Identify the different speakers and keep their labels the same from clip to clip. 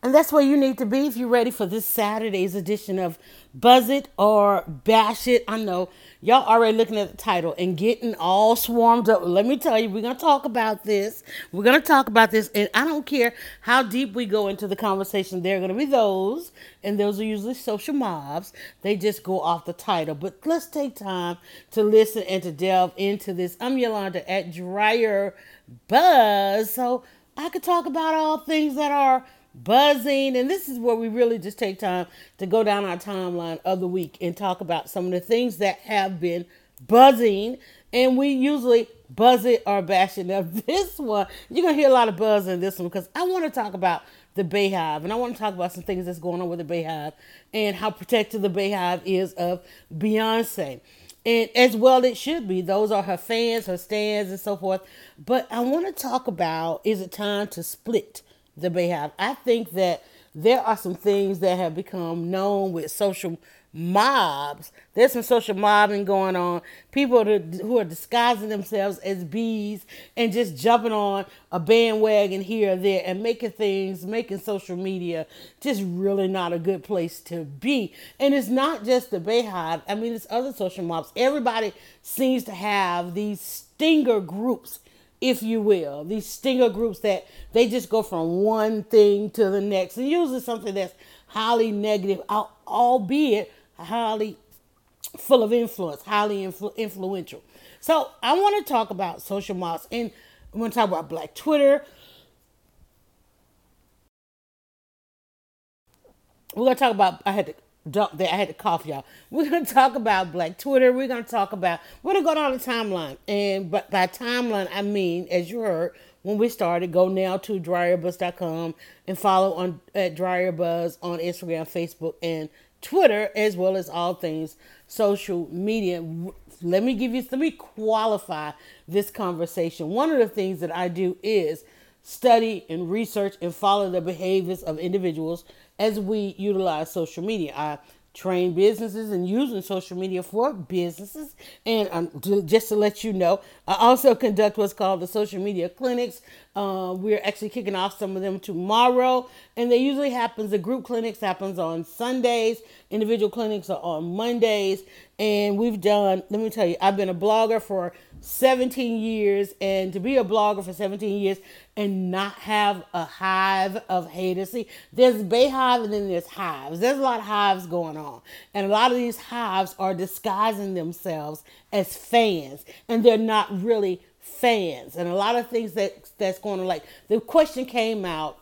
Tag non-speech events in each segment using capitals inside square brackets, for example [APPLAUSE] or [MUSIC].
Speaker 1: And that's where you need to be if you're ready for this Saturday's edition of Buzz It or Bash It. I know y'all already looking at the title and getting all swarmed up. Let me tell you, we're going to talk about this. We're going to talk about this. And I don't care how deep we go into the conversation, there are going to be those, and those are usually social mobs. They just go off the title. But let's take time to listen and to delve into this. I'm Yolanda at Dryer Buzz. So I could talk about all things that are buzzing. And this is where we really just take time to go down our timeline of the week and talk about some of the things that have been buzzing. And we usually buzz it or bash it. Now, [LAUGHS] this one, you're going to hear a lot of buzz in this one because I want to talk about the BeyHive. And I want to talk about some things that's going on with the BeyHive and how protected the BeyHive is of Beyonce. And as well, it should be. Those are her fans, her stans, and so forth. But I want to talk about is it time to split the BeyHive. I think that there are some things that have become known with social mobs. There's some social mobbing going on. People who are disguising themselves as bees and just jumping on a bandwagon here or there and making things, making social media just really not a good place to be. And it's not just the BeyHive. I mean, it's other social mobs. Everybody seems to have these stinger groups if you will, these stinger groups that they just go from one thing to the next, and usually something that's highly negative, albeit highly full of influence, highly influ- influential. So I want to talk about social mobs, and I'm going to talk about Black Twitter. We're going to talk about. I had to there. I had to cough, y'all. We're gonna talk about Black Twitter. We're gonna talk about we're gonna go down the timeline, and but by timeline I mean, as you heard when we started, go now to dryerbuzz.com and follow on at dryerbuzz on Instagram, Facebook, and Twitter, as well as all things social media. Let me give you let me qualify this conversation. One of the things that I do is study and research and follow the behaviors of individuals as we utilize social media. I train businesses and using social media for businesses. And um, to, just to let you know, I also conduct what's called the social media clinics. Uh, we're actually kicking off some of them tomorrow, and they usually happens. The group clinics happens on Sundays. Individual clinics are on Mondays, and we've done. Let me tell you, I've been a blogger for 17 years, and to be a blogger for 17 years and not have a hive of haters. See, there's BeyHive and then there's hives. There's a lot of hives going on, and a lot of these hives are disguising themselves as fans, and they're not really fans. And a lot of things that that's going on. Like the question came out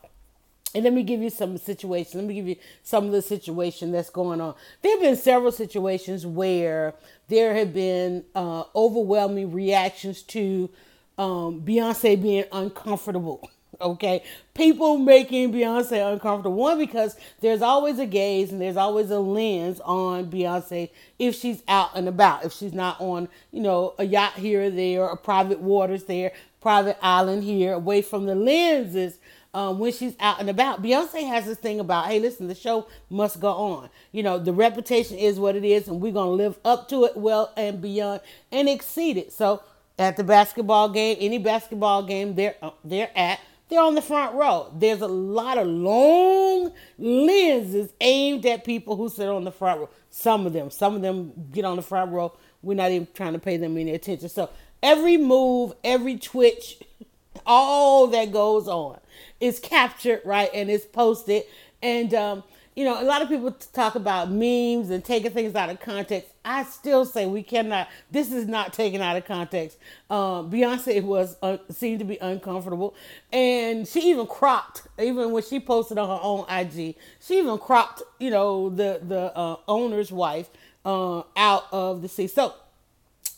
Speaker 1: and let me give you some situations. Let me give you some of the situation that's going on. There have been several situations where there have been uh, overwhelming reactions to um, Beyonce being uncomfortable. Okay, people making Beyonce uncomfortable. One because there's always a gaze and there's always a lens on Beyonce if she's out and about. If she's not on, you know, a yacht here or there, or private waters there, private island here, away from the lenses um, when she's out and about. Beyonce has this thing about, hey, listen, the show must go on. You know, the reputation is what it is, and we're to live up to it well and beyond and exceed it. So at the basketball game, any basketball game they're, uh, they're at, they're on the front row. There's a lot of long lenses aimed at people who sit on the front row. Some of them, some of them get on the front row. We're not even trying to pay them any attention. So every move, every twitch, [LAUGHS] all that goes on is captured, right, and it's posted. And um, you know, a lot of people talk about memes and taking things out of context. I still say we cannot. This is not taken out of context. Um, Beyonce was uh, seemed to be uncomfortable, and she even cropped. Even when she posted on her own IG, she even cropped. You know, the the uh, owner's wife uh, out of the sea. So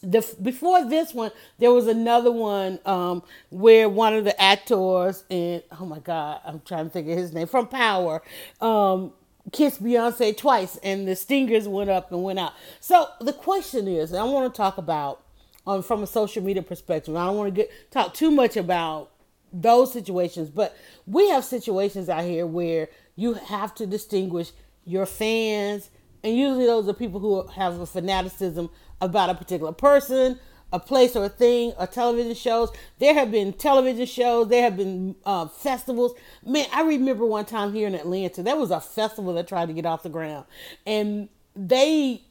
Speaker 1: the before this one, there was another one um, where one of the actors and oh my god, I'm trying to think of his name from Power. Um, kissed Beyonce twice, and the stingers went up and went out. So the question is, I want to talk about um, from a social media perspective. I don't want to get talk too much about those situations, but we have situations out here where you have to distinguish your fans, and usually those are people who have a fanaticism about a particular person, a place or a thing or television shows. There have been television shows. There have been uh, festivals. Man, I remember one time here in Atlanta, there was a festival that tried to get off the ground, and they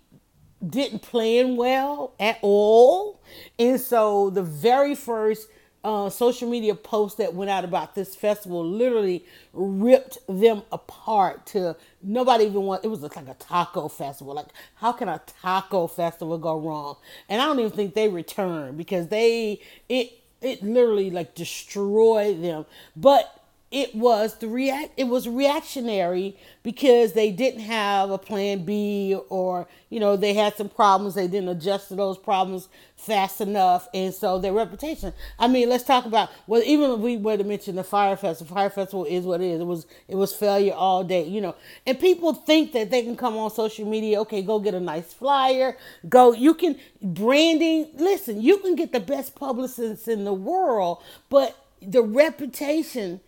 Speaker 1: didn't plan well at all. And so the very first uh, social media post that went out about this festival literally ripped them apart to nobody even want it was like a taco festival. Like how can a taco festival go wrong? And i don't even think they returned because they it it literally like destroyed them. But it was the react it was reactionary because they didn't have a plan B or you know they had some problems they didn't adjust to those problems fast enough and so their reputation. I mean let's talk about well even if we were to mention the Fyre Festival Fyre Festival is what it is. It was it was failure all day you know. And people think that they can come on social media okay go get a nice flyer go you can branding listen you can get the best publicists in the world but the reputation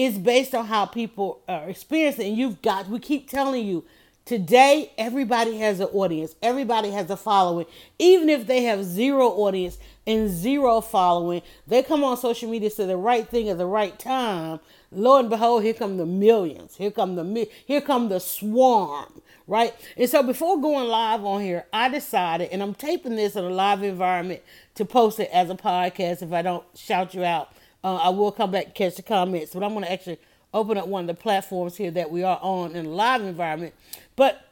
Speaker 1: is based on how people are experiencing. You've got, we keep telling you, today everybody has an audience, everybody has a following. Even if they have zero audience and zero following, they come on social media say the right thing at the right time. Lo and behold, here come the millions. Here come the here come the swarm, right? And so before going live on here, I decided, and I'm taping this in a live environment to post it as a podcast if I don't shout you out uh, I will come back and catch the comments, but I'm going to actually open up one of the platforms here that we are on in a live environment. But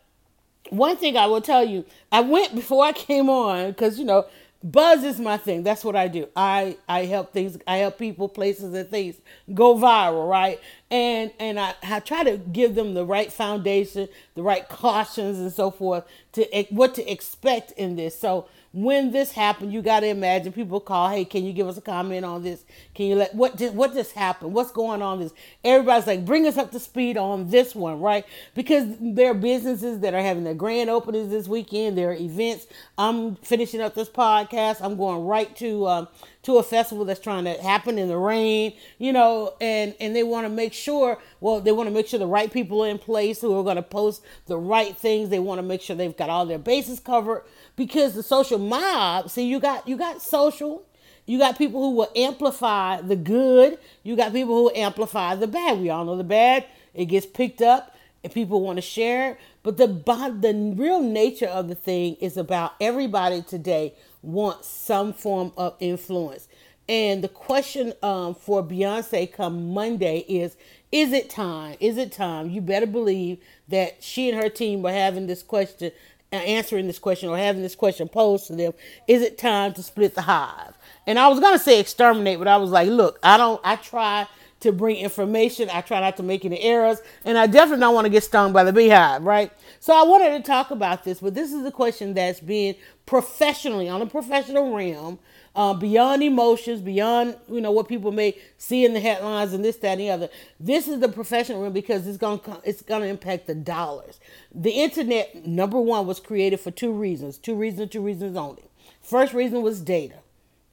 Speaker 1: one thing I will tell you, I went [LAUGHS] before I came on because you know buzz is my thing. That's what I do. I I help things. I help people, places, and things go viral, right? And and I, I try to give them the right foundation, the right cautions, and so forth to what to expect in this. So when this happened, you got to imagine people call, "Hey, can you give us a comment on this? Can you let what just what just happened? What's going on?" This everybody's like, "Bring us up to speed on this one, right?" Because there are businesses that are having their grand openings this weekend. There are events. I'm finishing up this podcast. I'm going right to um, to a festival that's trying to happen in the rain, you know, and and they want to make sure. Well, they want to make sure the right people are in place who are going to post the right things. They want to make sure they've got all their bases covered because the social mob see you got you got social you got people who will amplify the good you got people who amplify the bad we all know the bad it gets picked up and people want to share it but the the real nature of the thing is about everybody today wants some form of influence. And the question um, for beyonce come monday is is it time? Is it time? You better believe that she and her team were having this question answering this question or having this question posed to them. Is it time to split the hive? And i was going to say exterminate but i was like look i don't i try to bring information i try not to make any errors and i definitely don't want to get stung by the beehive right so i wanted to talk about this but this is a question that's being professionally on a professional realm uh, beyond emotions, beyond you know what people may see in the headlines and this, that, and the other. This is the professional realm because it's gonna it's gonna impact the dollars. The internet, number one, was created for two reasons. Two reasons. Two reasons only. First reason was data,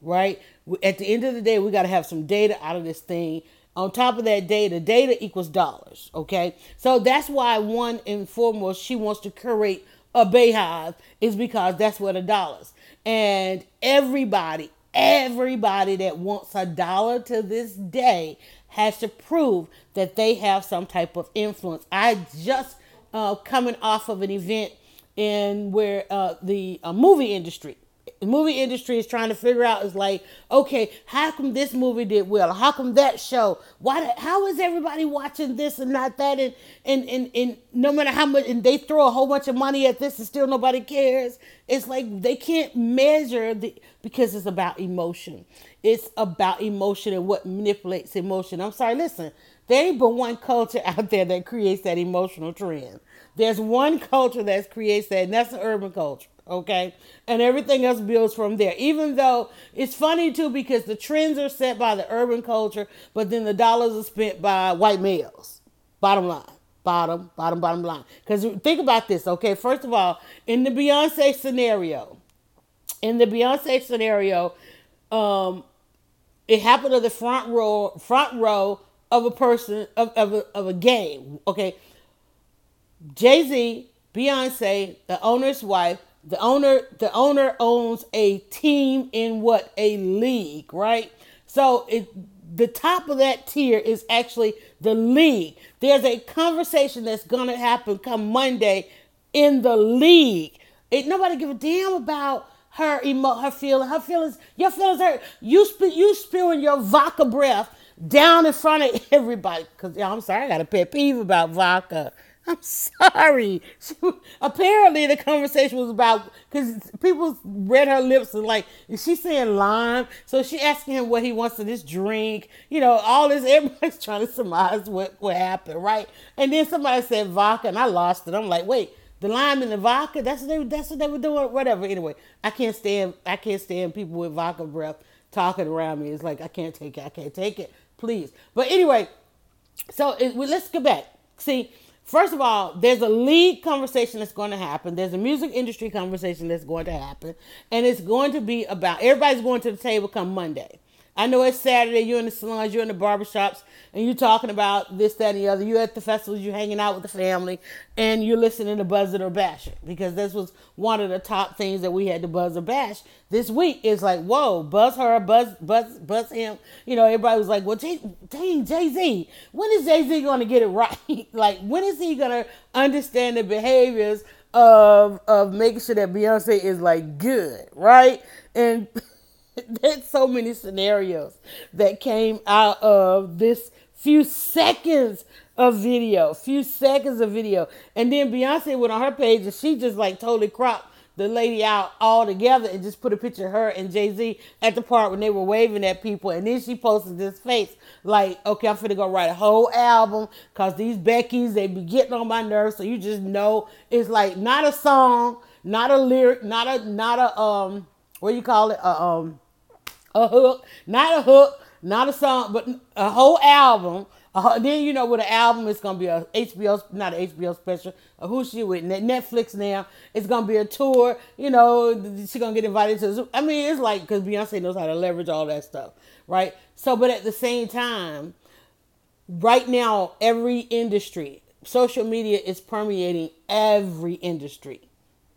Speaker 1: right? At the end of the day, we got to have some data out of this thing. On top of that data, data equals dollars. Okay, so that's why one and foremost she wants to curate a BeyHive is because that's where the dollars. And everybody, everybody that wants a dollar to this day has to prove that they have some type of influence. I just uh, coming off of an event in where uh, the uh, movie industry the movie industry is trying to figure out is like, okay, how come this movie did well? How come that show? Why? How is everybody watching this and not that? And and and, and no matter how much, and they throw a whole bunch of money at this, and still nobody cares. It's like they can't measure the because it's about emotion. It's about emotion and what manipulates emotion. I'm sorry, listen. There ain't but one culture [LAUGHS] out there that creates that emotional trend. There's one culture that creates that, and that's the urban culture okay? And everything else builds from there. Even though it's funny too because the trends are set by the urban culture, but then the dollars are spent by white males. Bottom line. Bottom, bottom, bottom line. Because think about this, okay? First of all, in the Beyonce scenario, in the Beyonce scenario, um, it happened to the front row, front row of a person of, of, a, of a game. Okay, Jay Z, Beyonce, the owner's wife, the owner the owner owns a team in what a league, right? So it the top of that tier is actually the league. There's a conversation that's gonna happen come Monday in the league. It nobody give a damn about her emo her feeling her feelings your feelings hurt. You sp- you spewing your vodka breath down in front of [LAUGHS] everybody. Cause I'm sorry, I got a pet peeve about vodka. I'm sorry. She, [LAUGHS] apparently, the conversation was about because people read her lips and like, is she saying lime? So she asking him what he wants in this drink. You know, all this. [LAUGHS] Everybody's trying to surmise what what happened, right? And then somebody said vodka, and I lost it. I'm like, wait, the lime and the vodka. That's what they. That's what they were doing. Whatever. Anyway, I can't stand. I can't stand people with vodka breath talking around me. It's like I can't take it. I can't take it. Please. But anyway, so it, well, let's get back. See First of all, there's a league conversation that's going to happen. There's a music industry conversation that's going to happen. And it's going to be about everybody's going to the table come Monday. I know it's Saturday, you're in the salons, you're in the barbershops, and you're talking about this, that, and the other. You're at the festivals, you're hanging out with the family, and you're listening to Buzz It or Bash It because this was one of the top things that we had to buzz or bash this week. Is like, whoa, buzz her, buzz, buzz, buzz him. You know, everybody was like, well, Jay, dang, Jay Z, when is Jay Z going to get it [LAUGHS] right? like, when is he going to understand the behaviors of of making sure that Beyonce is like good, right? And [LAUGHS] [LAUGHS] there's so many scenarios that came out of this few seconds of video, few seconds of video. And then Beyonce went on her page and she just like totally cropped the lady out all together and just put a picture of her and Jay Z at the part when they were waving at people. And then she posted this face like, okay, I'm finna go write a whole album because these Becky's, they be getting on my nerves. So you just know it's like not a song, not a lyric, not a, not a, um, what do you call it? Um, a hook, not a hook, not a song, but a whole album. Uh, then you know with an album, it's gonna be a HBO, not an HBO special. Uh, who's she with Netflix now? It's gonna be a tour. You know, she's gonna get invited to. I mean, it's like because Beyonce knows how to leverage all that stuff, right? So, but at the same time, right now, every industry, social media is permeating every industry.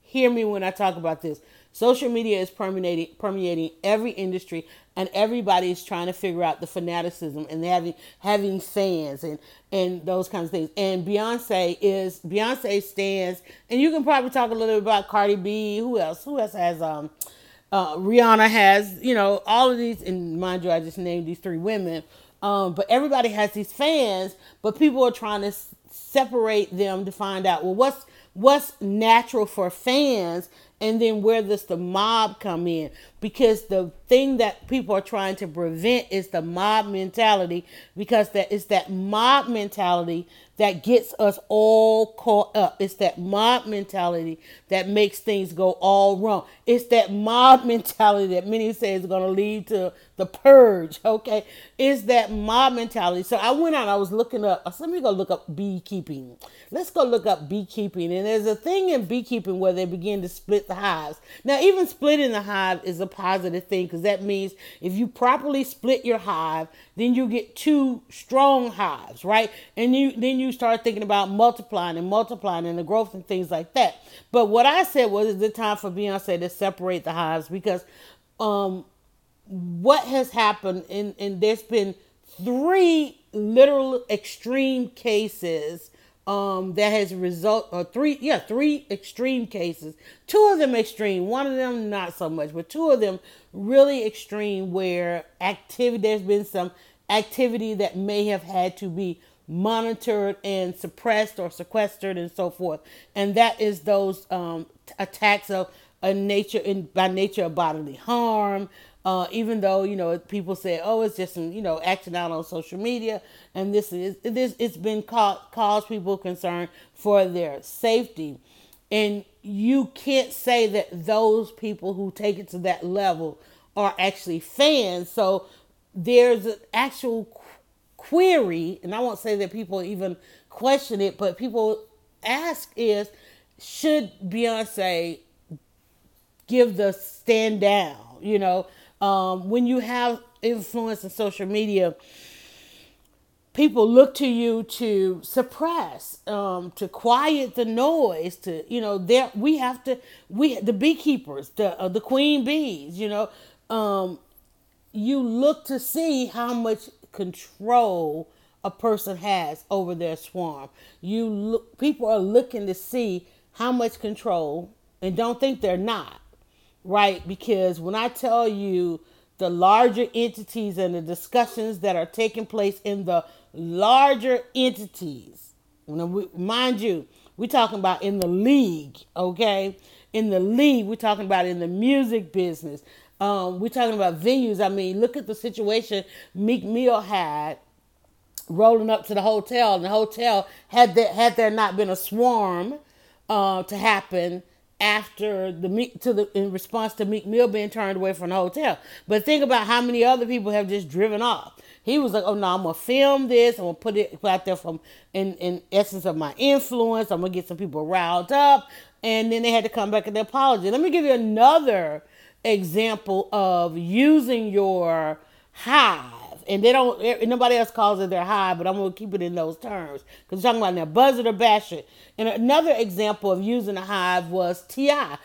Speaker 1: Hear me when I talk about this. Social media is permeating permeating every industry, and everybody is trying to figure out the fanaticism and having having fans and and those kinds of things. And Beyonce is Beyonce stans, and you can probably talk a little bit about Cardi B. Who else? Who else has um uh, Rihanna has you know all of these, and mind you, I just named these three women. Um, but everybody has these fans, but people are trying to s- separate them to find out well what's what's natural for fans and then where does the mob come in? Because the thing that people are trying to prevent is the mob mentality because that is that mob mentality that gets us all caught up. It's that mob mentality that makes things go all wrong. It's that mob [LAUGHS] mentality that many say is going to lead to the purge okay? It's that mob mentality. So i went out i was looking up so let me go look up beekeeping. Let's go look up beekeeping. And there's a thing in beekeeping where they begin to split the hives. Now, even splitting the hive is a positive thing because that means if you properly split your hive, then you get two strong hives, right? And you then you start thinking about multiplying and multiplying and the growth and things like that. But what I said was it's the time for Beyonce to separate the hives because um what has happened and and there's been three literal extreme cases um, that has result or three yeah three extreme cases. Two of them extreme one of them not so much but two of them really extreme where activity there's been some activity that may have had to be monitored and suppressed or sequestered and so forth. And that is those um, attacks of a nature in by nature of bodily harm uh, even though you know people say, "Oh, it's just you know acting out on social media," and this is this it's been cause cause people concern for their safety, and you can't say that those people who take it to that level are actually fans. So there's an actual query, and I won't say that people even question it, but people ask is, should Beyonce give the stand down? You know, um, when you have influence in social media, people look to you to suppress, um, to quiet the noise. To you know, there we have to we the beekeepers, the uh, the queen bees. You know, um, you look to see how much control a person has over their swarm. You look, people are looking to see how much control, and don't think they're not, right? Because when I tell you the larger entities and the discussions that are taking place in the larger entities. Mind you, we're talking about in the league, okay? In the league, we're talking about in the music business. Um, we're talking about venues. I mean, look at the situation Meek Mill had rolling up to the hotel. And the hotel had there had there not been a swarm uh, to happen, after the to the in response to Meek Mill being turned away from the hotel. But think about how many other people have just driven off. He was like, "Oh no, I'm gonna film this. I'm gonna put it out there from in in essence of my influence. I'm gonna get some people riled up." And then they had to come back and apologize. Let me give you another example of using your hive and they don't eh, nobody else calls it their high, but I'm gonna keep it in those terms because we're talking about now buzz it or bash it. And another example of using a hive was T.I.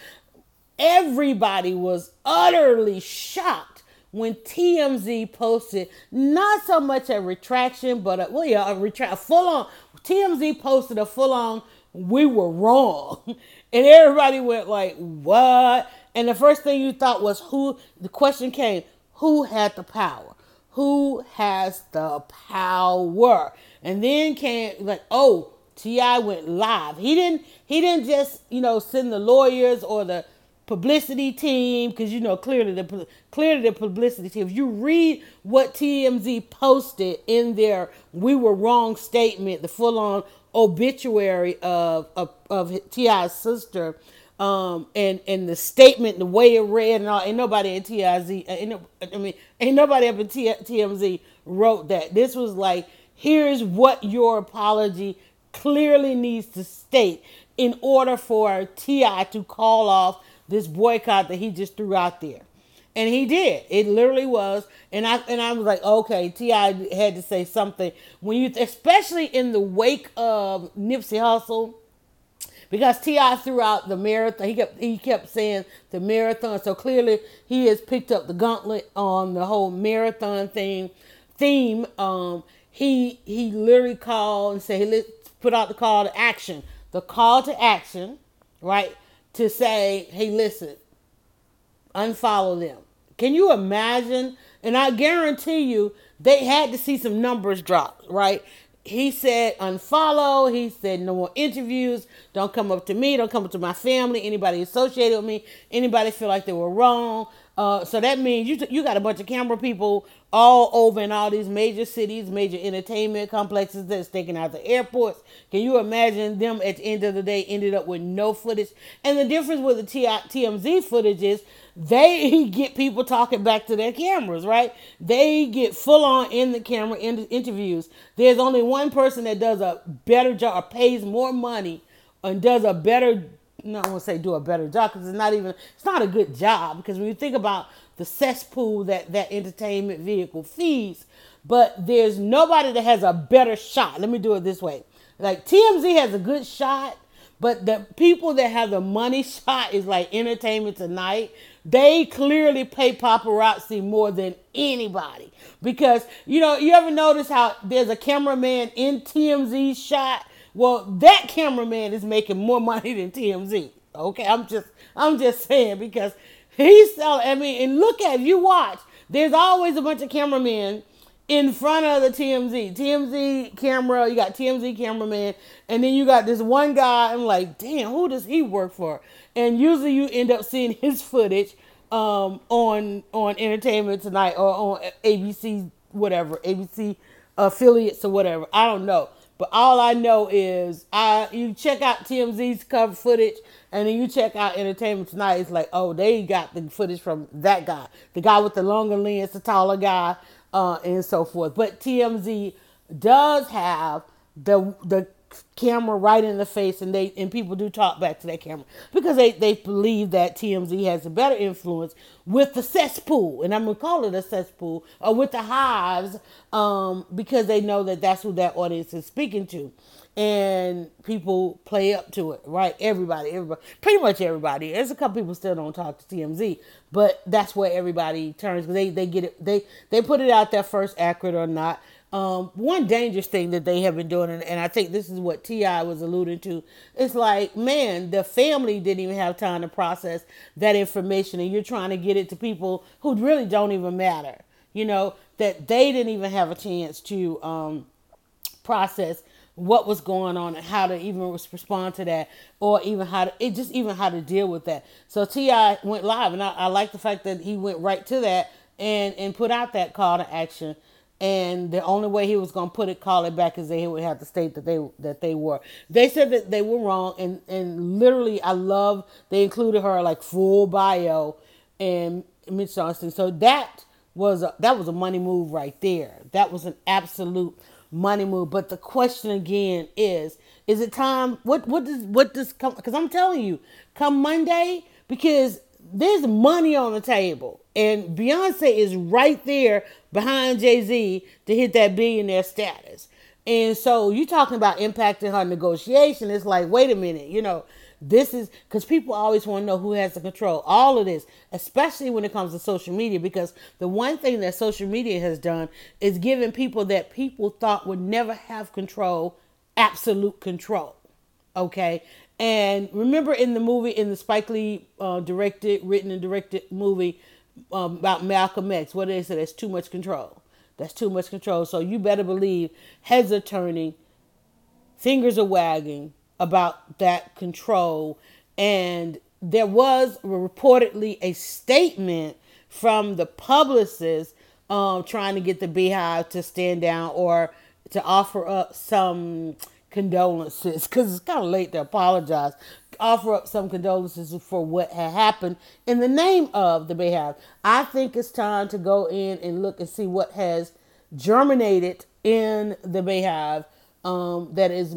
Speaker 1: Everybody was utterly shocked when TMZ posted not so much a retraction, but a, well, yeah, a retract, full on. TMZ posted a full on. We were wrong, [LAUGHS] and everybody went like, "What?" And the first thing you thought was who. The question came, who had the power? Who has the power. And then came like, oh, T.I. went live. He didn't he didn't just, you know, send the lawyers or the publicity team because you know clearly the clearly the publicity team. If you read what TMZ posted in their "we were wrong" statement, the full on obituary of of, of T.I.'s sister, um, and and the statement, the way it read, and all, ain't nobody in TIZ, ain't I mean, ain't nobody up in T, TMZ wrote that. This was like, here's what your apology clearly needs to state in order for T.I. to call off this boycott that he just threw out there. And he did. It literally was. And I and I was like, okay, T.I. had to say something when you especially in the wake of Nipsey Hussle because T.I. throughout the marathon, he kept he kept saying the marathon. So clearly, he has picked up the gauntlet on the whole marathon thing theme. Um, he he literally called and said, let's put out the call to action. The call to action, right? To say, hey, listen, unfollow them. Can you imagine? And I guarantee you, they had to see some numbers drop, right? He said unfollow. He said no more interviews. Don't come up to me. Don't come up to my family. Anybody associated with me. Anybody feel like they were wrong. Uh, so that means you you got a bunch of camera people all over in all these major cities, major entertainment complexes that's taken out the airports. Can you imagine them at the end of the day ended up with no footage? And the difference with the TMZ footage is they [LAUGHS] get people talking back to their cameras, right? They get full on in the camera in the interviews. There's only one person that does a better job or pays more money and does a better no, I won't say do a better job because it's not even it's not a good job because when you think about the cesspool that that entertainment vehicle feeds, but there's nobody that has a better shot. Let me do it this way: like TMZ has a good shot, but the people that have the money [LAUGHS] shot is like Entertainment Tonight. They clearly pay paparazzi more than anybody because you know you ever notice how there's a cameraman in TMZ shot. Well, that cameraman is making more [LAUGHS] money than TMZ. Okay, I'm just I'm just saying because he's selling. I mean, and look at you watch. There's always a bunch of cameramen in front of the TMZ. TMZ camera, you got TMZ cameraman, and then you got this one guy. I'm like, damn, who does he work for? and usually you end up seeing [LAUGHS] his footage um, on on Entertainment Tonight or on ABC whatever ABC affiliates or whatever. I don't know, but all I know is I you check out TMZ's cover footage and then you check out Entertainment Tonight. It's like oh they got the footage from that guy, the guy with the longer lens, the taller guy, uh, and so forth. But TMZ does have the the camera right in the face and they and people do talk back to that camera because they, they believe that TMZ has a better influence with the cesspool. And I'm gonna call it a cesspool or with the hives um, because they know that that's who that audience is speaking to. And people play up to it right? Everybody everybody pretty much everybody. There's a couple people still don't talk to TMZ but that's where everybody turns because they they get it they they put it out there first accurate or not um, one dangerous thing that they have been doing, and, and I think this is what T.I. was alluding to, it's like, man, the family didn't even have time to process that information, and you're trying to get it to people who really don't even matter. You know, that they didn't even have a chance to um, process what was going on and how to even respond to that or even how to it just even how to deal with that so T.I. went live and I, I like the fact that he went right to that and and put out that call to action and the only way he was going to put it call it back is they would have to state that they that they were. They said that they were wrong and and literally i love they included her like full bio and mitch johnston. So that was a, that was a money move right there. That was an absolute money move. But the question again is is it time what what does what does come because i'm telling you come monday because there's money on the table and beyonce is right there behind Jay Z to hit that billionaire status. And so you're talking about impacting her negotiation. It's like, wait a minute, you know, this is because people always want to know who has the control. All of this, especially when it comes to social media, because the one thing that social media has done is giving people that people thought would never have control, absolute control. Okay. And remember in the movie, in the Spike Lee uh, directed, written, and directed movie, um, about Malcolm X. What they say? That's too much control. That's too much control. So you better believe heads are turning, fingers are wagging about that control. And there was reportedly a statement from the publicist um, trying to get the BeyHive to stand down or to offer up some condolences because it's kind of late to apologize offer up some condolences for what had happened in the name of the BeyHive. I think it's time to go in and look and see what has germinated in the BeyHive um, that is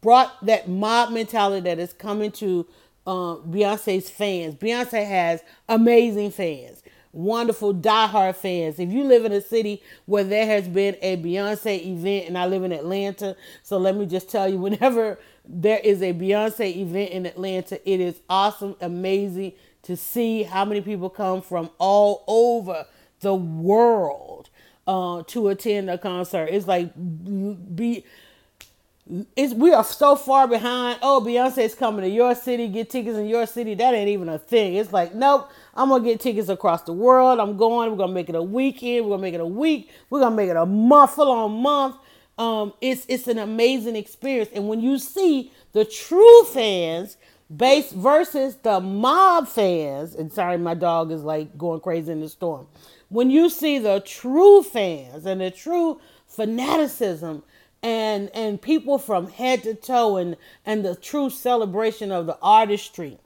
Speaker 1: brought that mob mentality that is coming to um, Beyonce's fans. Beyonce has amazing fans wonderful diehard fans. If you live in a city where there has been a Beyonce event, and I live in Atlanta, so let me just tell you, [LAUGHS] whenever there is a Beyonce event in Atlanta, it is awesome, amazing to see how many people come from all over the world uh, to attend a concert. It's like be it's we are so far behind. Oh, Beyonce's coming to your city. Get tickets in your city. That ain't even a thing. It's like nope. I'm gonna get tickets across the world. I'm going. We're gonna make it a weekend. We're gonna make it a week. We're gonna make it a month, full on month. Um, it's it's an amazing experience. And when you see the true fans base versus the mob fans, and sorry, my dog is like going crazy in the storm. When you see the true fans and the true fanaticism and and people from head to toe and and the true celebration of the artistry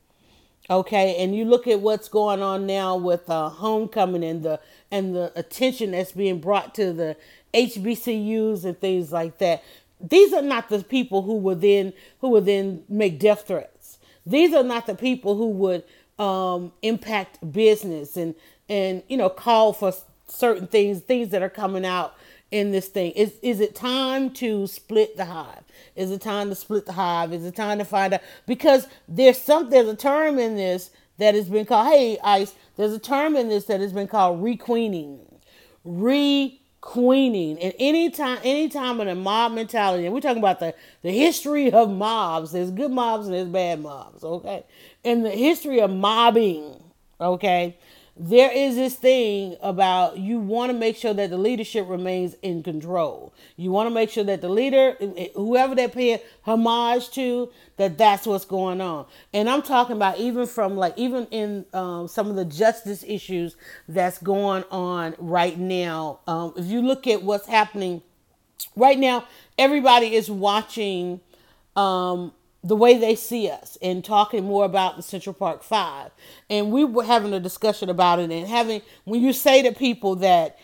Speaker 1: okay and you look at what's going on now with uh, homecoming and the and the attention that's being brought to the hbcus and things like that. These are not the people who would then who would then make death threats. These are not the people who would um, impact business and and you know call for certain things things that are coming out in this thing? Is is it time to split the hive? Is it time to split the hive? Is it time to find out? Because there's some there's a term in this that has been called hey ice. There's a term in this that has been called requeening, requeening. And any time any time in a mob mentality, and we're talking about the the history of mobs. There's good mobs and there's bad mobs. Okay, and the history of mobbing. Okay, there is this thing about you want to make sure that the leadership remains in control. You want to make sure that the leader, whoever they're paying homage to, that that's what's going on. And I'm talking about even from like even in um, some of the justice issues that's going on right now. Um, if you look at what's happening right now, everybody is watching um, the way they see us and talking more about the Central Park Five. And we were having a discussion about it and having, when you say to people that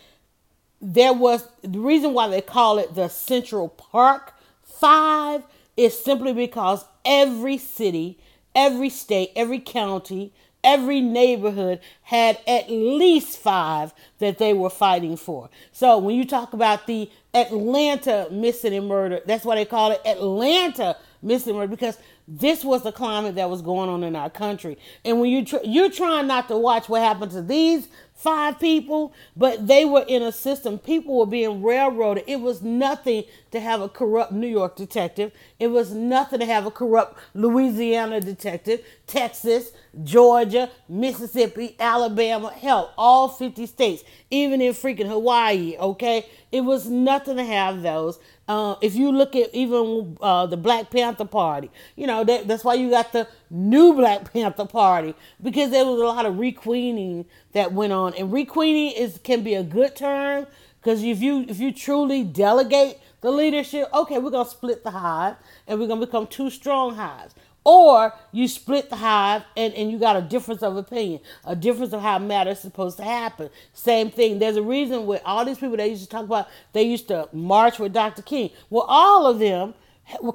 Speaker 1: there was the reason why they call it the Central Park five is simply because every city, every state, every county, every neighborhood had at least five that they were fighting for. So when you talk about the Atlanta missing and murder, that's why they call it Atlanta missing murder because this was the climate that was going on in our country. And when you tr- you're trying not to watch what happened to these five people, but they were in a system. People were being railroaded. It was nothing to have a corrupt New York detective. It was nothing to have a corrupt Louisiana detective, Texas, Georgia, Mississippi, Alabama, hell, all 50 states, even in freaking Hawaii, okay? It was nothing to have those. Uh, if you look at even uh, the Black Panther Party, you know that, that's why you got the new Black Panther Party because there was a lot of requeening that went on, and requeening is can be a good term because if you if you truly delegate the leadership, okay, we're gonna split the hive and we're gonna become two strong hives. Or you split the hive and, and you got a difference of opinion, a difference of how matters supposed to happen. Same thing. There's a reason with all these people they used to talk about, they used to march with Dr. King. Well, all of them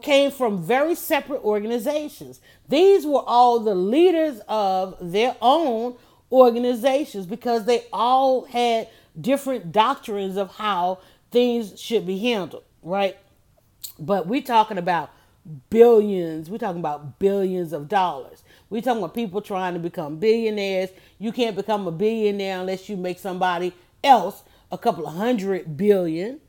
Speaker 1: came from very separate organizations. These were all the leaders of their own organizations because they all had different doctrines of how things should be handled, right? But we're talking about billions. We're talking about billions of dollars. We're talking about people trying to become billionaires. You can't become a billionaire unless you make somebody else a couple of hundred billion.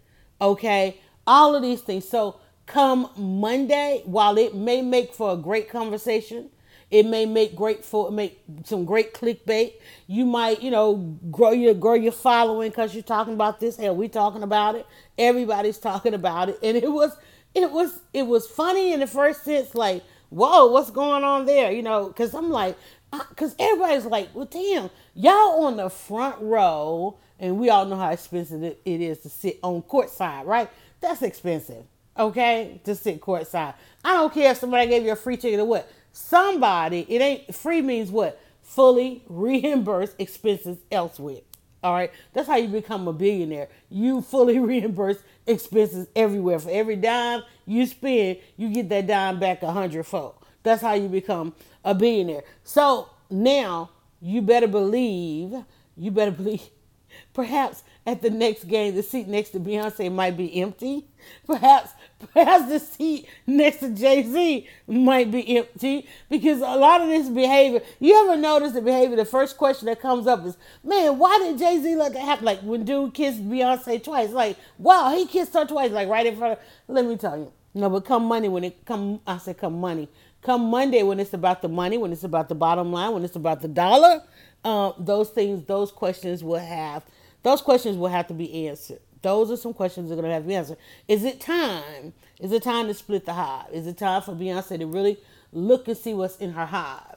Speaker 1: Okay. All of these things. So come Monday, while it may make for a great conversation, it may make great for make some great clickbait. You might, you know, grow your grow your following because you're talking about this. Hell, we talking about it. Everybody's [LAUGHS] talking about it, and it was it was it was funny in the first sense, like, whoa, what's going on there? You know, because I'm like, because everybody's like, well, damn, y'all on the front row, and we all know how expensive it is to sit on court side, right? That's expensive, okay, to sit court side. I don't care if somebody gave you a free ticket or what. Somebody, it ain't free means what? Fully reimburse expenses elsewhere. All right, that's how you become a billionaire. You fully [LAUGHS] reimburse expenses everywhere. For every dime you spend, you get that dime back a hundredfold. That's how you become a billionaire. So now you better believe, you better believe, [LAUGHS] perhaps at the next game, the seat next to Beyonce might be empty. Perhaps Perhaps the seat next to Jay Z might be empty because a lot of this behavior. You ever notice the behavior? The first question that comes up is, "Man, why did Jay Z let that happen?" Like when dude kissed Beyonce twice. Like, wow, he kissed her twice, like right in front of. Let me tell you, no, but come money when it come. I said come money. Come Monday when it's about the money, when it's about the bottom line, when it's about the dollar. Um, those things, those questions will have. Those questions will have to be answered. Those are some questions that are going to have to be answered. Is it time? Is it time to split the hive? Is it time for Beyonce to really look and see what's in her hive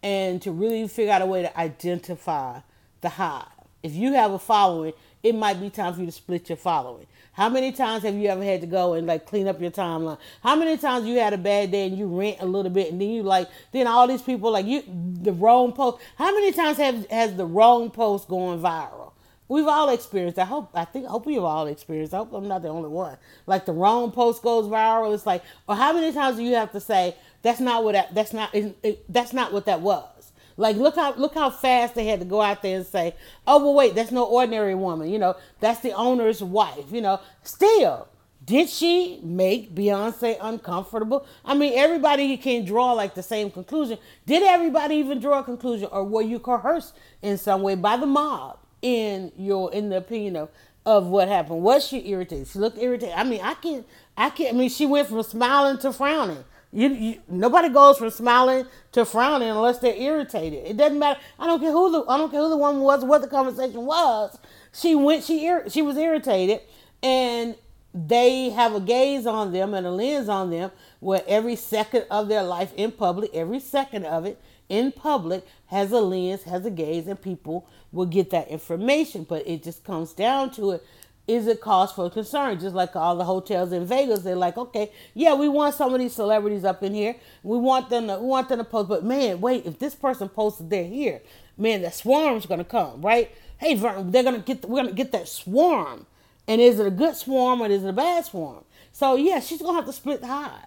Speaker 1: and to really figure out a way to identify the hive? If you have a following, it might be time for you to split your following. How many times have you ever had to go and like clean up your timeline? How many times you had a bad day and you rant a little bit and then you like then all these people like you the wrong post. How many times have has the wrong post going viral? We've all experienced. I hope. I think. I hope we've all experienced. I hope I'm not the only one. Like the wrong post goes viral. It's like, or how many times do you have to say that's not what that, that's not it, that's not what that was. Like look how look how fast they had to go out there and say, oh well, wait, that's no ordinary woman. You know, that's the owner's wife. You know, still. Did she make Beyonce uncomfortable? I mean, everybody can draw like the same conclusion. Did everybody even draw a conclusion, or were you coerced in some way by the mob? In your in the opinion of of what happened. Was she irritated? She looked irritated. I mean, I can't. I can't. I mean, she went from smiling to frowning. You, you, nobody goes from smiling to frowning unless they're irritated. It doesn't matter. I don't care who the I don't care who the woman was, what the conversation was. She went. She she was irritated, and they have a gaze on them and a lens on them where every second of their life in public, every second of it in public has a lens, has a gaze, and people will get that information. But it just comes down to it. Is it cause for concern? Just like all the hotels in Vegas, they're like, okay, yeah, we want some of these celebrities up in here. We want them to, we want them to post. But man, wait, if this person posted they're here, man, the swarm's gonna come, right? Hey, Vern, they're gonna get, we're gonna get that swarm. And is it a good swarm or is it a bad swarm? So yeah, she's gonna have to split the hive.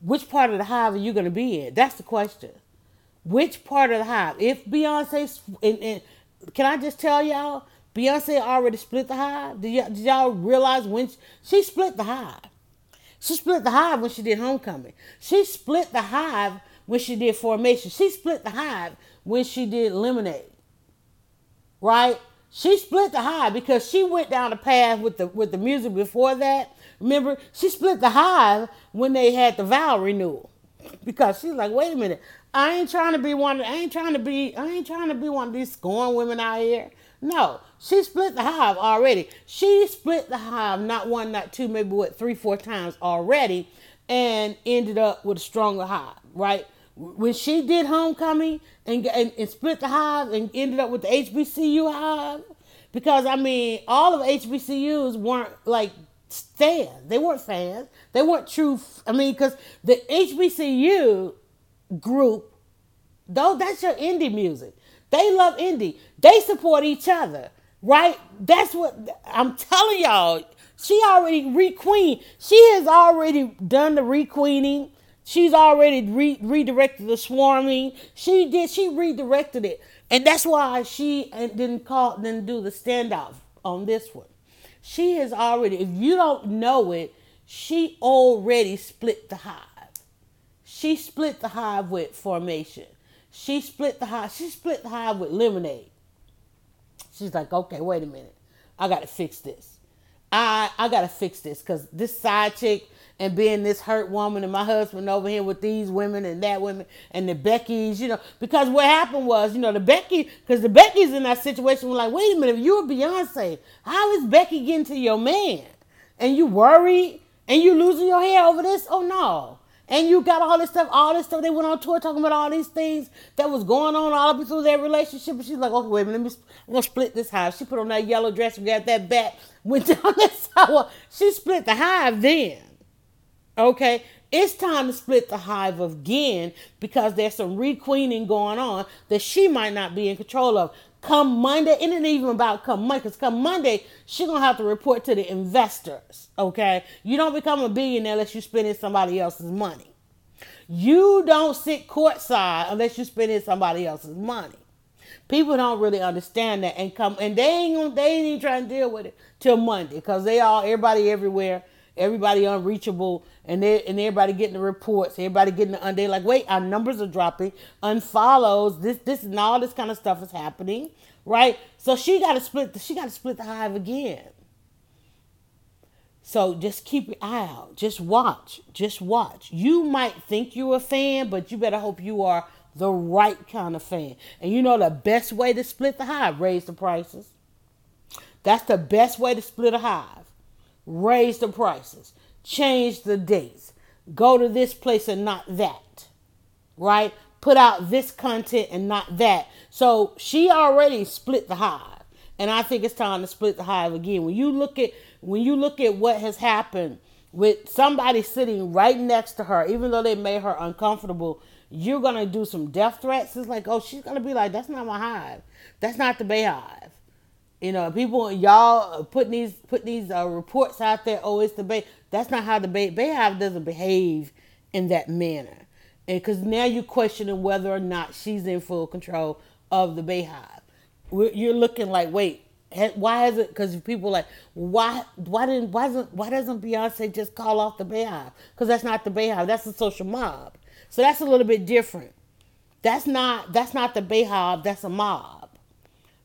Speaker 1: Which part of the hive are you gonna be in? That's the question. Which part of the hive? If Beyonce, and, and can I just tell y'all, Beyonce already split the hive. Did y'all, did y'all realize when she, she split the hive? She split the hive when she did Homecoming. She split the hive when she did Formation. She split the hive when she did Lemonade. Right? She split the hive because she went down the path with the with the music before that. Remember, she split the hive when they had the vow renewal. Because she's like, wait a minute, I ain't trying to be one. I ain't trying to be. I ain't trying to be one of these scorn women out here. No, she split the hive already. She split the hive not one, not two, maybe what three, four times already, and ended up with a stronger hive. Right when she did homecoming and, and, and split the hive and ended up with the HBCU hive, because I mean all of HBCUs weren't like fans. They weren't fans. They weren't true. I mean, because the HBCU group, though that's your indie music. They love indie. They support each other, right? That's what I'm telling y'all. She already requeen. She has already done the requeening. She's already re- redirected the swarming. She did. She redirected it, and that's why she uh, didn't call. Didn't do the standoff on this one. She has already. If you don't know it, she already split the hive. She split the hive with formation. She split the hive. She split the hive with lemonade. She's like, okay, wait a minute. I gotta fix this. I I gotta fix this because this side chick and being this hurt woman and my husband over here with these women and that women and the Becky's, you know, because what happened was, you know, the Becky, because the Becky's in that situation were like, wait a minute, if you're Beyonce, how is Becky getting to your man? And you worried and you losing your hair over this? Oh no. And you got all this stuff, all this stuff. They went on tour talking about all these things that was going on all up through their relationship. And she's like, okay, wait a minute, let me, I'm gonna split this hive. She put on that yellow dress got that bat, went [LAUGHS] down that sidewalk. She split the hive then. Okay, it's time to split the hive again because there's some requeening going on that she might not be in control of. Come Monday, it ain't even about come Monday, because come Monday, she gonna have to report to the investors. Okay, you don't become a billionaire unless you're spending somebody else's money. You don't sit courtside unless you're spending somebody else's money. People don't really understand that and come and they ain't they ain't even trying to deal with it till Monday because they all everybody everywhere everybody unreachable, and they and everybody getting the reports, everybody getting the they like, wait, our numbers are dropping, unfollows, this this and all this kind of stuff is happening, right? So she got to split, she got to split the hive again. So just keep your eye out. Just watch. Just watch. You might think you're a fan, but you better hope you are the right kind of fan. And you know the best way to split the hive, raise the prices. That's the best way to split a hive raise the prices, change the dates, go to this place and not that, right? Put out this content and not that. So she already split the hive, and I think it's time to split the hive again. When you look at when you look at what has happened with somebody sitting right next to her, even though they made her uncomfortable, you're gonna do some death threats. It's like, oh, she's gonna be like, that's not my hive. That's not the BeyHive. You know, people y'all putting these put these uh, reports out there. Oh, it's the Bay. That's not how the Bay BeyHive doesn't behave in that manner. And because now you're questioning whether or not she's in full control of the BeyHive. You're looking like, wait, why is it? Because people like, why, why didn't, why doesn't, why doesn't Beyonce just call off the BeyHive? Because that's not the BeyHive. That's the social mob. So that's a little bit different. That's not, that's not the BeyHive. That's a mob.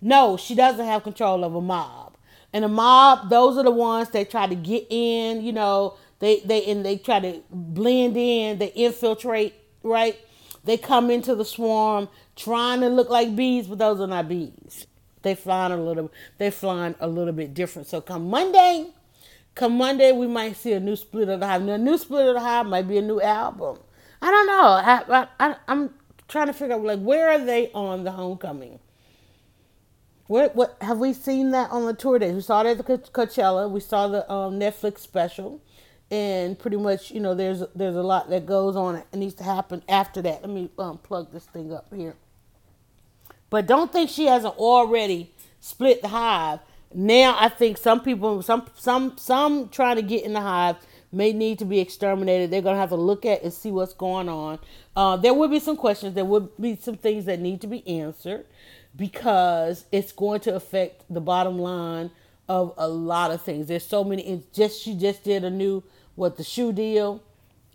Speaker 1: No, she doesn't have control of a mob. And a mob, those are the ones that try to get in, you know, they they and they try to blend in, they infiltrate, right? They come into the swarm trying to look like bees, but those are not bees. They flying a little they flying a little bit different. So come Monday, come Monday, we might see a new split of the hive. Now, a new split of the hive might be a new album. I don't know. I, I, I'm trying to figure out like where are they on the homecoming? What what have we seen that on the tour days? We saw it at the Coachella. We saw the um, Netflix special, and pretty much you know there's there's a lot that goes on. It needs to happen after that. Let me um, plug this thing up here. But don't think she hasn't already split the hive now I think some people, some some some trying to get in the hive may need to be exterminated. They're gonna have to look at and see what's going on. Uh, there will be some questions. There will be some things that need to be answered because it's going to affect the bottom line of a lot of things. There's so many. It's just she just did a new what the shoe deal,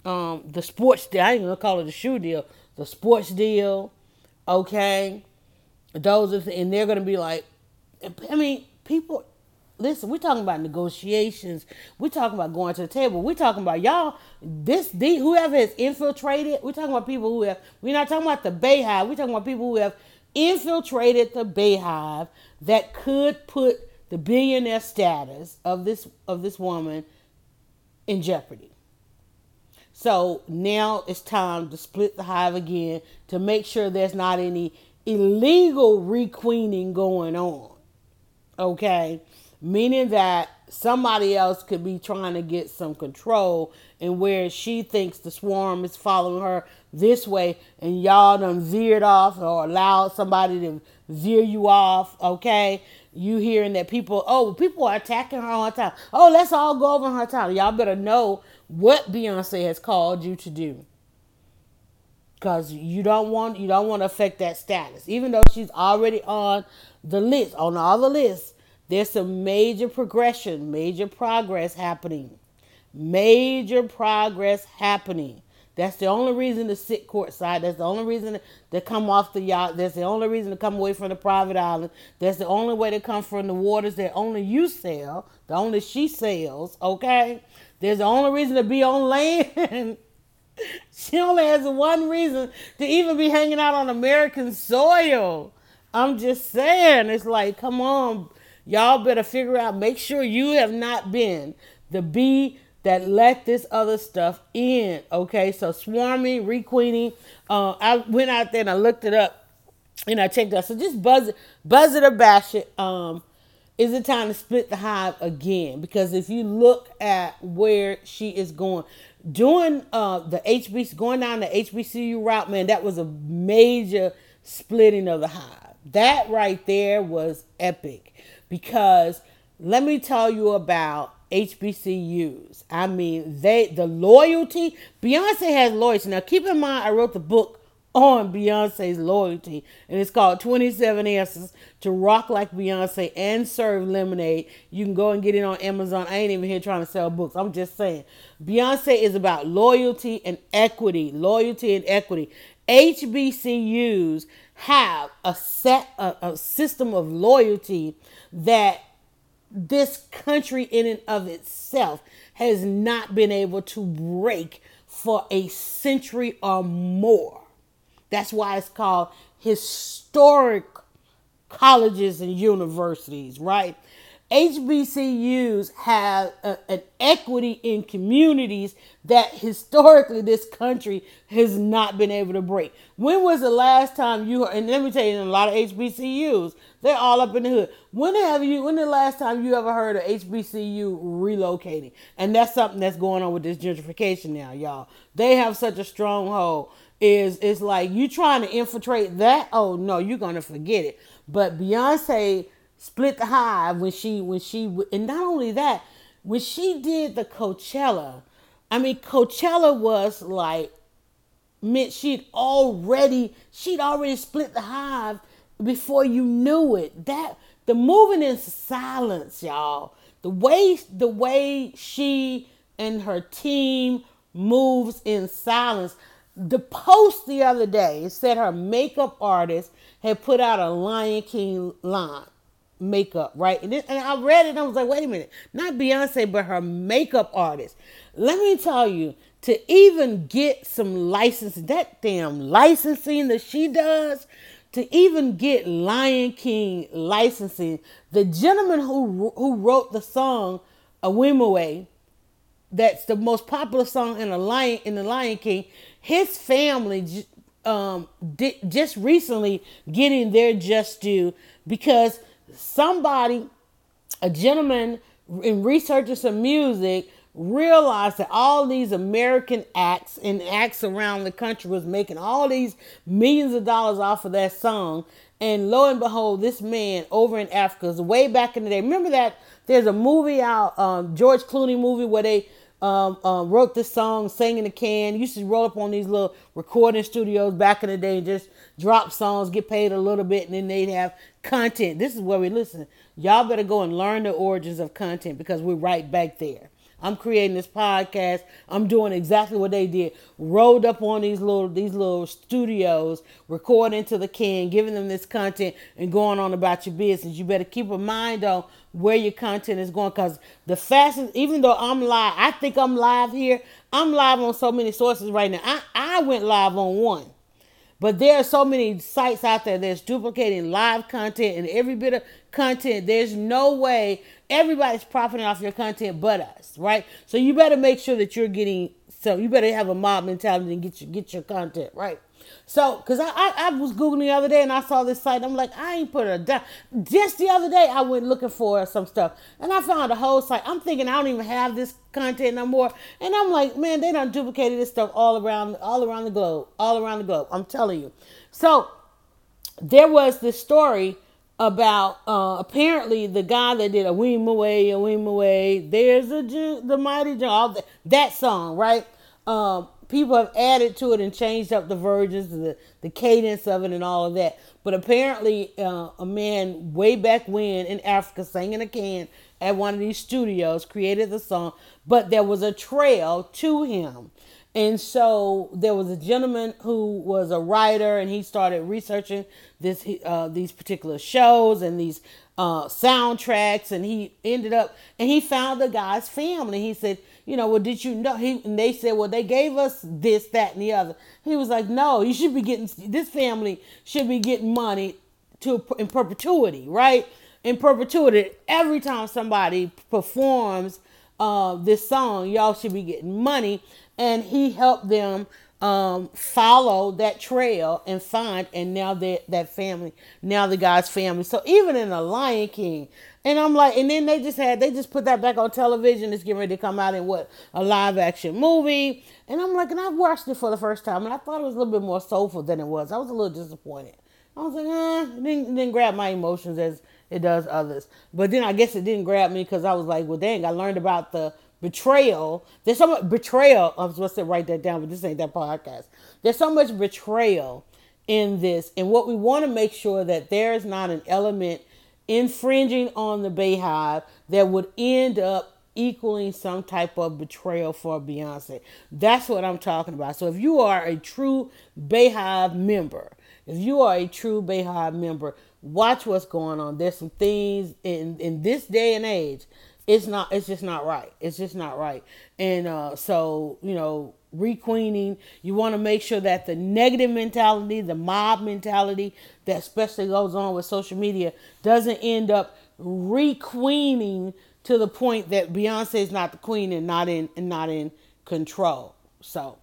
Speaker 1: um, the sports deal. I ain't gonna call it a shoe deal. The sports deal. Okay, those and they're gonna be like, I mean, people. Listen, we're talking about negotiations. We're talking about going to the table. We're talking about y'all. This, the, whoever has infiltrated. We're talking about people who have. We're not talking about the BeyHive. We're talking about people who have infiltrated the BeyHive that could put the billionaire status of this of this woman in jeopardy. So now it's time to split the hive again to make sure there's not any illegal requeening going on. Okay? Meaning that somebody else could be trying to get some control and where she thinks the swarm is following her this way and y'all done veered off or allowed somebody to veer you off, okay? you hearing that people, oh, people are attacking her on time. Oh, let's all go over her time. Y'all better know what Beyonce has called you to do. Cause you don't want you don't want to affect that status. Even though she's already on the list, on all the lists, there's some major progression, major progress happening. Major progress happening. That's the only reason to sit courtside. That's the only reason to come off the yacht. That's the only reason to come away from the private island. That's the only way to come from the waters that only you sail, the only she sails, okay? There's the only reason to be on [LAUGHS] land. she only has one reason to even be hanging out on American soil. I'm just saying, it's like, come on, y'all better figure out, make sure you have not been the bee that let this other stuff in. Okay, so swarming, requeening. Uh, I went out there and I looked it up and I checked out. So just buzz it, buzz it or bash it. Um, is it time to split the hive again? Because if you look at where she is going, doing uh, the HBC, going down the HBCU route, man, that was a major splitting of the hive. That right there was epic because let me tell you about HBCUs. I mean, they the loyalty. Beyonce has loyalty. Now, keep in mind, I wrote the book on Beyonce's loyalty, and it's called 27 Answers to Rock Like Beyonce and Serve Lemonade. You can go and get it on Amazon. I ain't even here trying to sell books. I'm just saying. Beyonce is about loyalty and equity. Loyalty and equity. HBCUs have a set a, a system of loyalty that this country in and of itself has not been able to break for a century or more. That's why it's called historic colleges and universities, right? HBCUs have a, an equity in communities that historically this country has not been able to break. When was the last time you heard, and let me tell you, a lot of HBCUs, they're all up in the hood. When have you, when the last time you ever heard of HBCU relocating? And that's something that's going on with this gentrification now, y'all. They have such a stronghold. Is it's like you trying to infiltrate that? Oh no, you're gonna forget it. But Beyonce split the hive when she when she and not only that when she did the Coachella I mean Coachella was like meant she'd already she'd already split the hive before you knew it. That the moving in silence y'all. The way the way she and her team moves in silence. The post the other day said her makeup artist had put out a Lion King line makeup, right? And, and I read it I was like, wait a minute, not Beyonce, but her makeup artist. Let me tell you, to even get some licensing, that damn licensing that she does, to even get Lion King licensing, the gentleman who who wrote the song a Wimoweh, that's the most popular song in the Lion in the Lion King, his family um, did, just recently getting their just due because somebody, a gentleman, in researching some music, realized that all these American acts and acts around the country was making all these millions of dollars off of that song. And lo and behold, this man over in Africa way back in the day. Remember that there's a movie out, um, George Clooney movie where they um, um, wrote this song, sang in a can. Used to roll up on these little recording studios back in the day and just drop songs, get paid a little bit, and then they'd have content. This is where we listen. Y'all better go and learn the origins of content because we're right back there. I'm creating this podcast. I'm doing exactly what they did. Rolled up on these little these little studios, recording to the can, giving them this content, and going on about your business. You better keep a mind on where your content is going because the fastest, even though I'm live, I think I'm live here. I'm live on so many sources right now. I, I went live on one. But there are so many sites out there that's duplicating live content and every bit of content. There's no way everybody's profiting off your content but us, right? So you better make sure that you're getting so you better have a mob mentality and get your get your content right. So, cause I, I, I was googling the other day and I saw this site. I'm like, I ain't put a dime. Just the other day, I went looking for some stuff and I found a whole site. I'm thinking I don't even have this content no more. And I'm like, man, they done duplicated this stuff all around, all around the globe, all around the globe. I'm telling you. So, there was this story about uh, apparently the guy that did a Wimoweh, a Wimoweh, there's a the mighty all that, that song, right? Um, people have added to it and changed up the versions, the the cadence of it, and all of that. But apparently, uh, a man way back when in Africa sang in a can at one of these studios created the song, but there was a trail to him. And so there was a gentleman who was a writer, and he started researching this uh, these particular shows and these uh, soundtracks, and he ended up and he found the guy's family. He said, you know, well, did you know? He and they said, well, they gave us this, that, and the other. He was like, no, you should be getting this family should be getting money to in perpetuity, right? In perpetuity, every time somebody performs uh, this song, y'all should be getting money and he helped them um, follow that trail and find and now that that family now the guy's family. So even in the lion king and i'm like and then they just had they just put that back on television. It's getting ready to come out in what a live action movie. And i'm like and i watched it for the first time and i thought it was a little bit more soulful than it was. I was a little disappointed. I was like eh, didn't, didn't grab my emotions as it does others. But then i guess it didn't grab me because i was like well dang i learned about the betrayal. There's so much betrayal. I was supposed to write that down, but this ain't that podcast. There's so much betrayal in this, and what we want to make sure that there is not an element infringing on the BeyHive that would end up equaling some type of betrayal for Beyonce. That's what I'm talking about. So if you are a true BeyHive member, if you are a true BeyHive member, watch what's going on. There's some things in in this day and age it's not it's just not right. It's just not right. And uh, so you know requeening you want to make sure that the negative mentality the mob mentality that especially goes on with social media doesn't end up requeening to the point that beyonce is not the queen and not in and not in control. So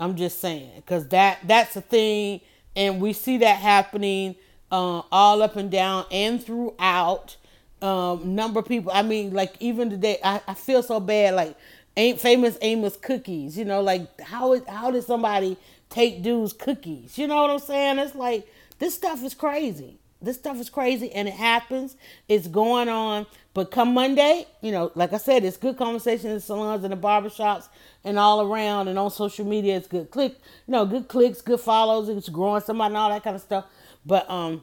Speaker 1: i'm just saying because that that's a thing and we see that happening uh, all up and down and throughout um, number of people. I mean, like even today, I, I feel so bad. Like, ain't famous Amos cookies. You know, like how how did somebody take dude's cookies? You know what I'm saying? It's like this stuff is crazy. This stuff is crazy, and it happens. It's going on. But come Monday, you know, like I said, it's good conversation in the salons and the barbershops and all around and on social media. It's good click, you know, good clicks, good follows. It's growing somebody and all that kind of stuff. But um,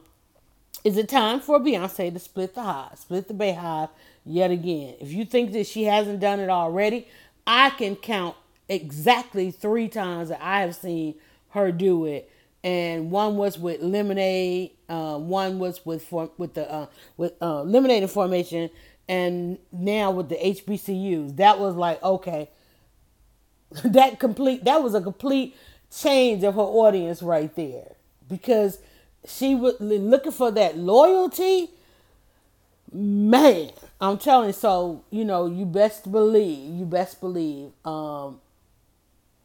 Speaker 1: is it time for Beyonce to split the hive, split the BeyHive yet again? If you think that she hasn't done it already, I can count exactly three times that I have seen her do it. And one was with Lemonade, uh, one was with with the uh, with uh, Lemonade Formation, and now with the HBCUs. That was like okay, [LAUGHS] that complete that was a complete change of her audience right there because she was looking for that loyalty. Man, I'm telling you. So you know, you best believe. You best believe. Um,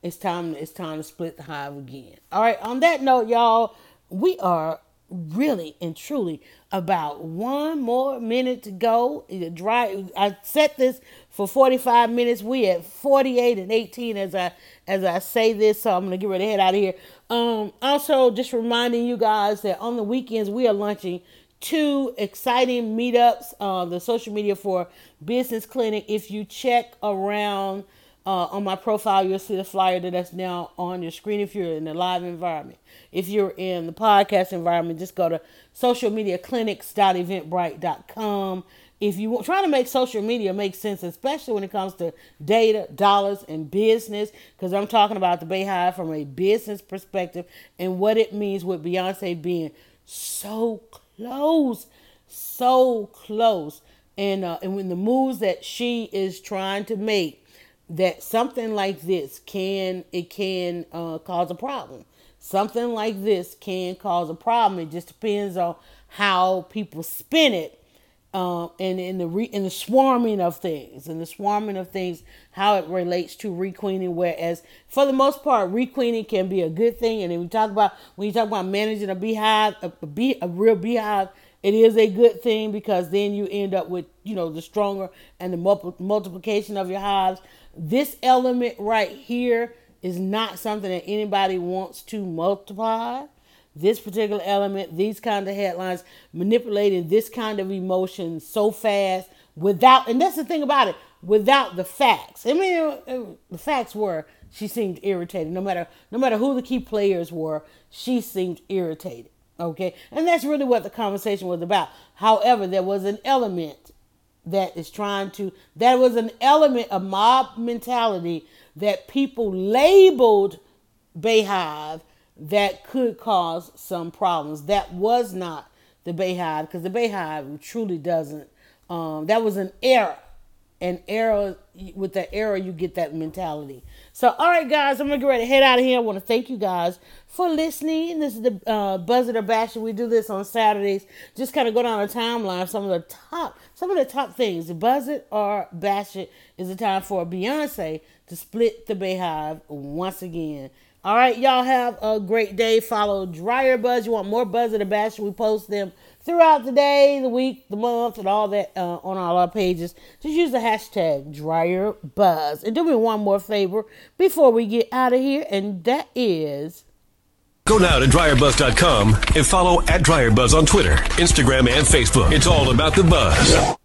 Speaker 1: it's time. It's time to split the hive again. All right. On that note, y'all, we are really and truly about one more minute to go. Dry. I set this for 45 minutes. We at 48 and 18 as I as I say this, so I'm gonna get ready to head out of here. Um, also, just reminding you guys that on the weekends we are launching two exciting meetups. Uh, the social media for Business Clinic. If you check around uh, on my profile, you'll see the flyer that's now on your screen if you're in the live environment. If you're in the podcast environment, just go to socialmediaclinics.eventbrite.com. If you're trying to make social media make sense, especially when it comes to data, dollars, and business, because I'm talking about the BeyHive from a business perspective and what it means with Beyonce being so close, so close, and uh, and when the moves that she is trying to make that something like this can it can uh, cause a problem. Something like this can cause a problem. It just depends on how people spin it, um, and in the re- in the swarming of things, and the swarming of things, how it relates to requeening. Whereas for the most part, requeening can be a good thing. And when we talk about when you talk about managing a beehive, a, a, bee, a real beehive, it is a good thing because then you end up with you know the stronger and the multiplication of your hives this element right here is not something that anybody wants to multiply. This particular element, these kind of headlines, manipulating this kind of emotion so fast without, and that's the thing about it, without the facts. I mean, uh, the facts were she seemed irritated. No matter no matter who the key players were, she seemed irritated. Okay, and that's really what the conversation was about. However, there was an element that is trying to that was an element of mob mentality that people labeled BeyHive that could cause some problems. That was not the BeyHive because the BeyHive truly doesn't. Um, that was an error, an error. With that error, you get that mentality. So, all right, guys, I'm gonna get ready to head out of here. I want to thank you guys for listening. This is the uh, Buzz It or Bash. We do this on Saturdays. Just kind of go down a timeline. Some of the top, some of the top things. Buzz It or Bash It is the time for Beyonce to split the BeyHive once again. All right, y'all have a great day. Follow Dryer Buzz. You want more Buzz It or Bash? We post them throughout the day, the week, the month, and all that uh, on all our pages. Just use the hashtag Dryer Buzz. And do me one more favor before we get out of here, and that is.
Speaker 2: Go now to dryerbuzz.com and follow at dryerbuzz on Twitter, Instagram, and Facebook. It's all about the buzz.